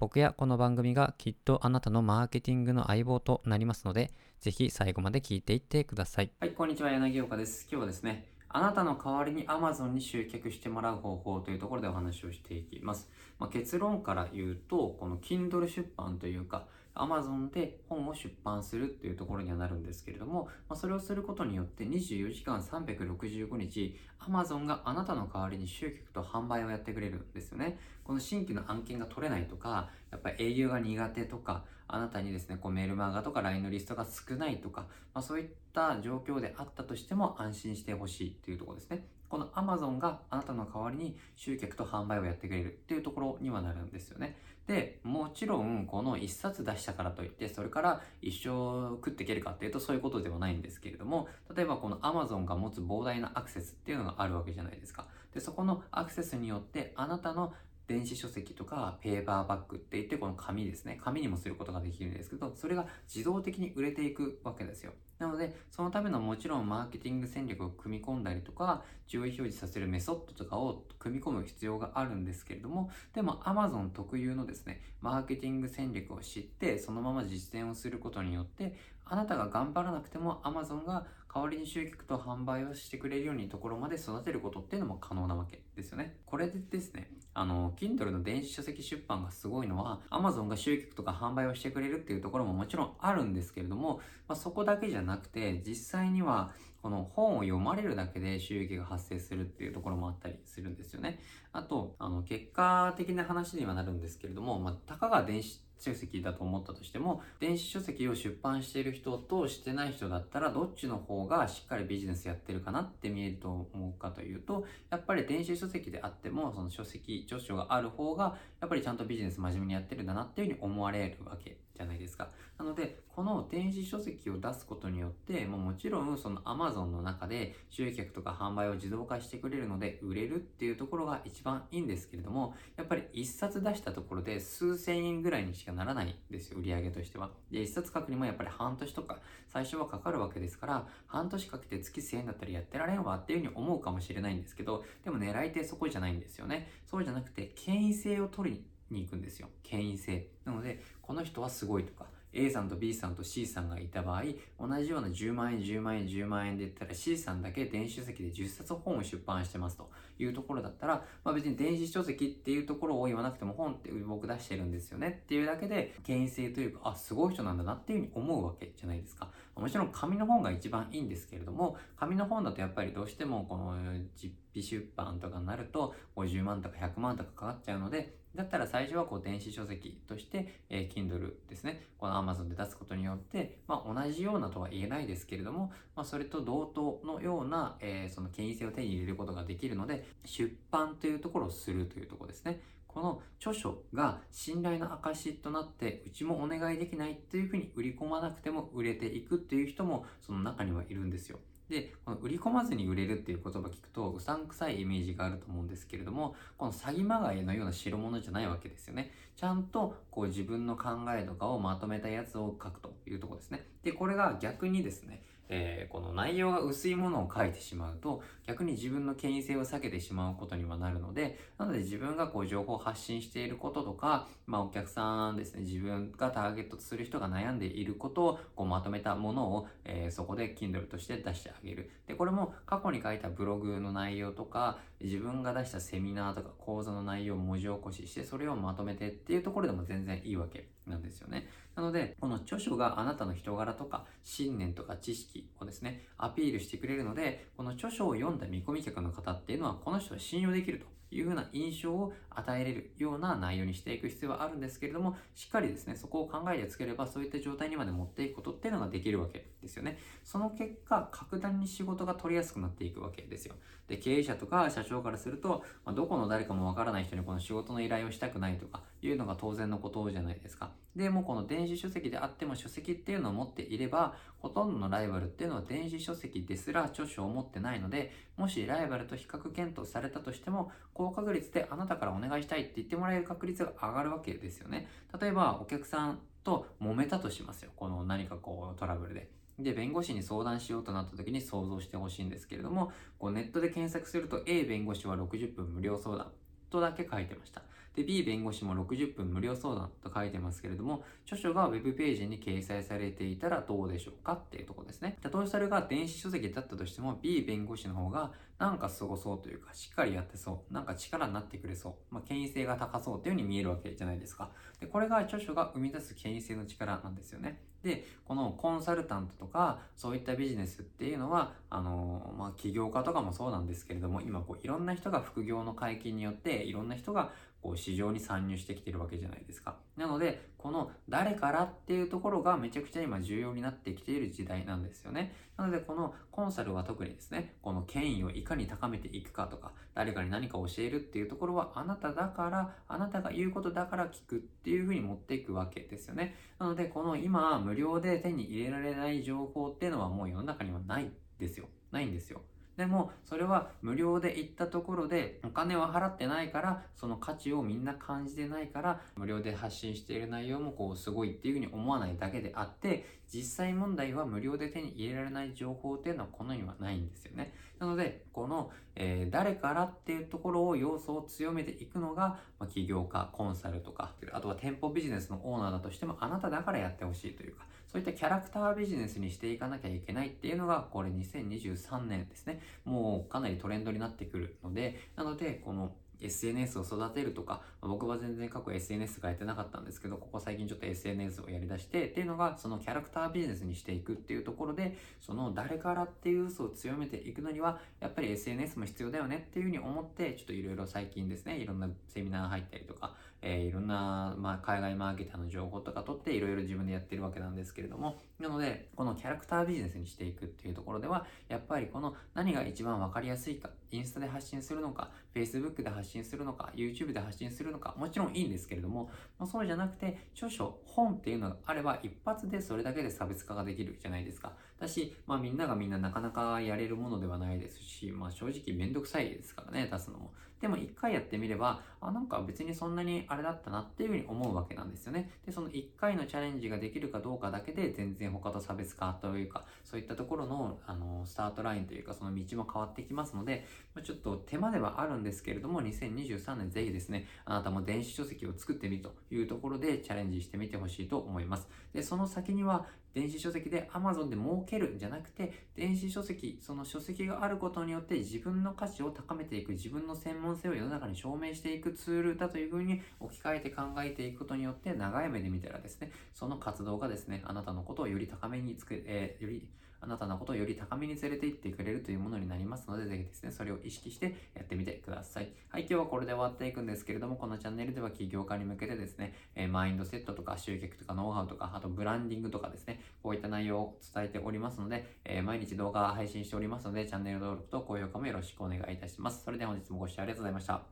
僕やこの番組がきっとあなたのマーケティングの相棒となりますので、ぜひ最後まで聞いていってください。はい、こんにちは、柳岡です。今日はですね、あなたの代わりに Amazon に集客してもらう方法というところでお話をしていきます。まあ、結論から言うと、この Kindle 出版というか、Amazon で本を出版するっていうところにはなるんですけれども、まあ、それをすることによって24時間365日 Amazon があなたの代わりに集客と販売をやってくれるんですよね。この新規の案件が取れないとか、やっぱり営業が苦手とか、あなたにですね、こうメールマガとか LINE のリストが少ないとか、まあ、そういった状況であったとしても安心してほしいっていうところですね。この Amazon があなたの代わりに集客と販売をやってくれるっていうところにはなるんですよね。で、もちろんこの1冊出したからといって、それから一生食っていけるかっていうとそういうことではないんですけれども、例えばこの Amazon が持つ膨大なアクセスっていうのがあるわけじゃないですか。で、そこのアクセスによってあなたの電子書籍とかペーパーバッグって言ってこの紙ですね。紙にもすることができるんですけど、それが自動的に売れていくわけですよ。なので、そのためのもちろんマーケティング戦略を組み込んだりとか、上位表示させるメソッドとかを組み込む必要があるんですけれども、でも Amazon 特有のですね、マーケティング戦略を知って、そのまま実践をすることによって、あなたが頑張らなくても Amazon が代わりに集客と販売をしてくれるようにところまで育てることっていうのも可能なわけですよね。これでですね、あの、Kindle の電子書籍出版がすごいのは、Amazon が集客とか販売をしてくれるっていうところももちろんあるんですけれども、まあ、そこだけじゃなくて、実際には、この本を読まれるだけで収益が発生するっていうところもあったりするんですよね。あと、あの、結果的な話にはなるんですけれども、まあ、たかが電子書籍だと思ったとしても、電子書籍を出版している人としてない人だったら、どっちの方がしっかりビジネスやってるかなって見えると思うかというと、やっぱり電子書籍であっても、その書籍、長所がある方が、やっぱりちゃんとビジネス真面目にやってるんだなっていうふうに思われるわけじゃないですか。なので、この電子書籍を出すことによって、もうもちろんその Amazon の中で集客とか販売を自動化してくれるので、売れるっていうところが一番いいんですけれども、やっぱり一冊出したところで数千円ぐらいにしかならないんですよ、売り上げとしては。で、一冊書くにもやっぱり半年とか最初はかかるわけですから、半年かけて月1000円だったらやってられんわっていうふうに思うかもしれないんですけど、でも狙い手そこじゃないんですよね。そうじゃなくて、権威性を取りに行くんですよ。権威性。なので、この人はすごいとか、A さんと B さんと C さんがいた場合、同じような10万円、10万円、10万円で言ったら C さんだけ電子書籍で10冊本を出版してますというところだったら、まあ別に電子書籍っていうところを言わなくても本って僕出してるんですよねっていうだけで、権威性というか、あ、すごい人なんだなっていうふうに思うわけじゃないですか。もちろん紙の本が一番いいんですけれども、紙の本だとやっぱりどうしてもこの実費出版とかになると50万とか100万とかかかっちゃうので、だったら最初はこう電子書籍として、えー、Kindle ですね。この Amazon で出すことによって、まあ同じようなとは言えないですけれども、まあそれと同等のような、えー、その権威性を手に入れることができるので、出版というところをするというところですね。この著書が信頼の証となって、うちもお願いできないっていうふうに売り込まなくても売れていくっていう人もその中にはいるんですよ。で、この売り込まずに売れるっていう言葉聞くと、うさんくさいイメージがあると思うんですけれども、この詐欺まがいのような代物じゃないわけですよね。ちゃんと、こう自分の考えとかをまとめたやつを書くというところですね。で、これが逆にですね、えー、この内容が薄いものを書いてしまうと、逆に自分の権威性を避けてしまうことにはなるので、なので自分がこう情報を発信していることとか、まあお客さんですね、自分がターゲットとする人が悩んでいることをこうまとめたものを、えー、そこで Kindle として出してあげる。で、これも過去に書いたブログの内容とか、自分が出したセミナーとか講座の内容を文字起こしして、それをまとめてっていうところでも全然いいわけなんですよね。なので、この著書があなたの人柄とか信念とか知識をですね、アピールしてくれるので、この著書を読んだ見込み客の方っていうのは、この人は信用できると。いうふうな印象を与えれるような内容にしていく必要はあるんですけれども、しっかりですね、そこを考えてつければ、そういった状態にまで持っていくことっていうのができるわけですよね。その結果、格段に仕事が取りやすくなっていくわけですよ。で、経営者とか社長からすると、まあ、どこの誰かもわからない人にこの仕事の依頼をしたくないとかいうのが当然のことじゃないですか。で、もこの電子書籍であっても書籍っていうのを持っていれば、ほとんどのライバルっていうのは電子書籍ですら著書を持ってないので、もしライバルと比較検討されたとしても、高確率であなたからお願いしたいって言ってもらえる確率が上がるわけですよね。例えば、お客さんと揉めたとしますよ。この何かこうトラブルで。で、弁護士に相談しようとなった時に想像してほしいんですけれども、こうネットで検索すると A 弁護士は60分無料相談とだけ書いてました。で、B 弁護士も60分無料相談と書いてますけれども、著書が Web ページに掲載されていたらどうでしょうかっていうとこですね。たとえそれが電子書籍だったとしても、B 弁護士の方がなんかすごそうというか、しっかりやってそう、なんか力になってくれそう、まあ、権威性が高そうっていうふうに見えるわけじゃないですか。で、これが著書が生み出す権威性の力なんですよね。で、このコンサルタントとか、そういったビジネスっていうのは、あの、まあ、起業家とかもそうなんですけれども、今こういろんな人が副業の解禁によって、いろんな人がこう市場に参入してきてるわけじゃないですか。なので、この誰からっていうところがめちゃくちゃ今重要になってきている時代なんですよね。なので、このコンサルは特にですね、この権威をいかに高めていくかとか、誰かに何か教えるっていうところは、あなただから、あなたが言うことだから聞くっていうふうに持っていくわけですよね。なので、この今、無料で手に入れられない情報っていうのはもう世の中にはないですよ。ないんですよ。でも、それは無料で行ったところで、お金は払ってないから、その価値をみんな感じてないから、無料で発信している内容もこう、すごいっていうふうに思わないだけであって、実際問題は無料で手に入れられない情報っていうのはこの世にはないんですよね。なので、この、えー、誰からっていうところを要素を強めていくのが、まあ、起業家、コンサルとか、あとは店舗ビジネスのオーナーだとしても、あなただからやってほしいというか、そういったキャラクタービジネスにしていかなきゃいけないっていうのが、これ2023年ですね。もうかなりトレンドになってくるので、なので、この SNS を育てるとか、僕は全然過去 SNS がやってなかったんですけど、ここ最近ちょっと SNS をやり出して、っていうのが、そのキャラクタービジネスにしていくっていうところで、その誰からっていう嘘を強めていくのには、やっぱり SNS も必要だよねっていうふうに思って、ちょっといろいろ最近ですね、いろんなセミナー入ったりとか、えー、いろんな、まあ、海外マーケターの情報とか取っていろいろ自分でやってるわけなんですけれども、なので、このキャラクタービジネスにしていくっていうところでは、やっぱりこの何が一番わかりやすいか、インスタで発信するのか、Facebook で発信するのか、YouTube で発信するのか、もちろんいいんですけれども、まあ、そうじゃなくて、著書、本っていうのがあれば、一発でそれだけで差別化ができるじゃないですか。だし、まあみんながみんななかなかやれるものではないですし、まあ正直めんどくさいですからね、出すのも。でも一回やってみれば、あ、なんか別にそんなにあれだったなっていうふうに思うわけなんですよね。で、その一回のチャレンジができるかどうかだけで、全然他と差別化というか、そういったところの、あの、スタートラインというか、その道も変わってきますので、ま、ちょっと手間ではあるんですけれども、2023年ぜひですね、あなたも電子書籍を作ってみるというところでチャレンジしてみてほしいと思います。で、その先には、電子書籍で Amazon で儲けるんじゃなくて、電子書籍、その書籍があることによって自分の価値を高めていく、自分の専門性を世の中に証明していくツールだというふうに置き換えて考えていくことによって、長い目で見たらですね、その活動がですね、あなたのことをより高めにつく、えー、よりあなたのことをより高めに連れて行ってくれるというものになりますので、ぜひですね、それを意識してやってみてください。はい、今日はこれで終わっていくんですけれども、このチャンネルでは起業家に向けてですね、えー、マインドセットとか集客とかノウハウとか、あとブランディングとかですね、こういった内容を伝えておりますので、えー、毎日動画配信しておりますので、チャンネル登録と高評価もよろしくお願いいたします。それでは本日もご視聴ありがとうございました。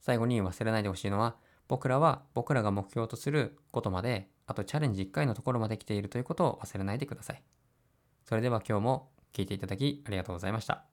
最後に忘れないでほしいのは、僕らは僕らが目標とすることまで、あとチャレンジ1回のところまで来ているということを忘れないでください。それでは今日も聞いていただきありがとうございました。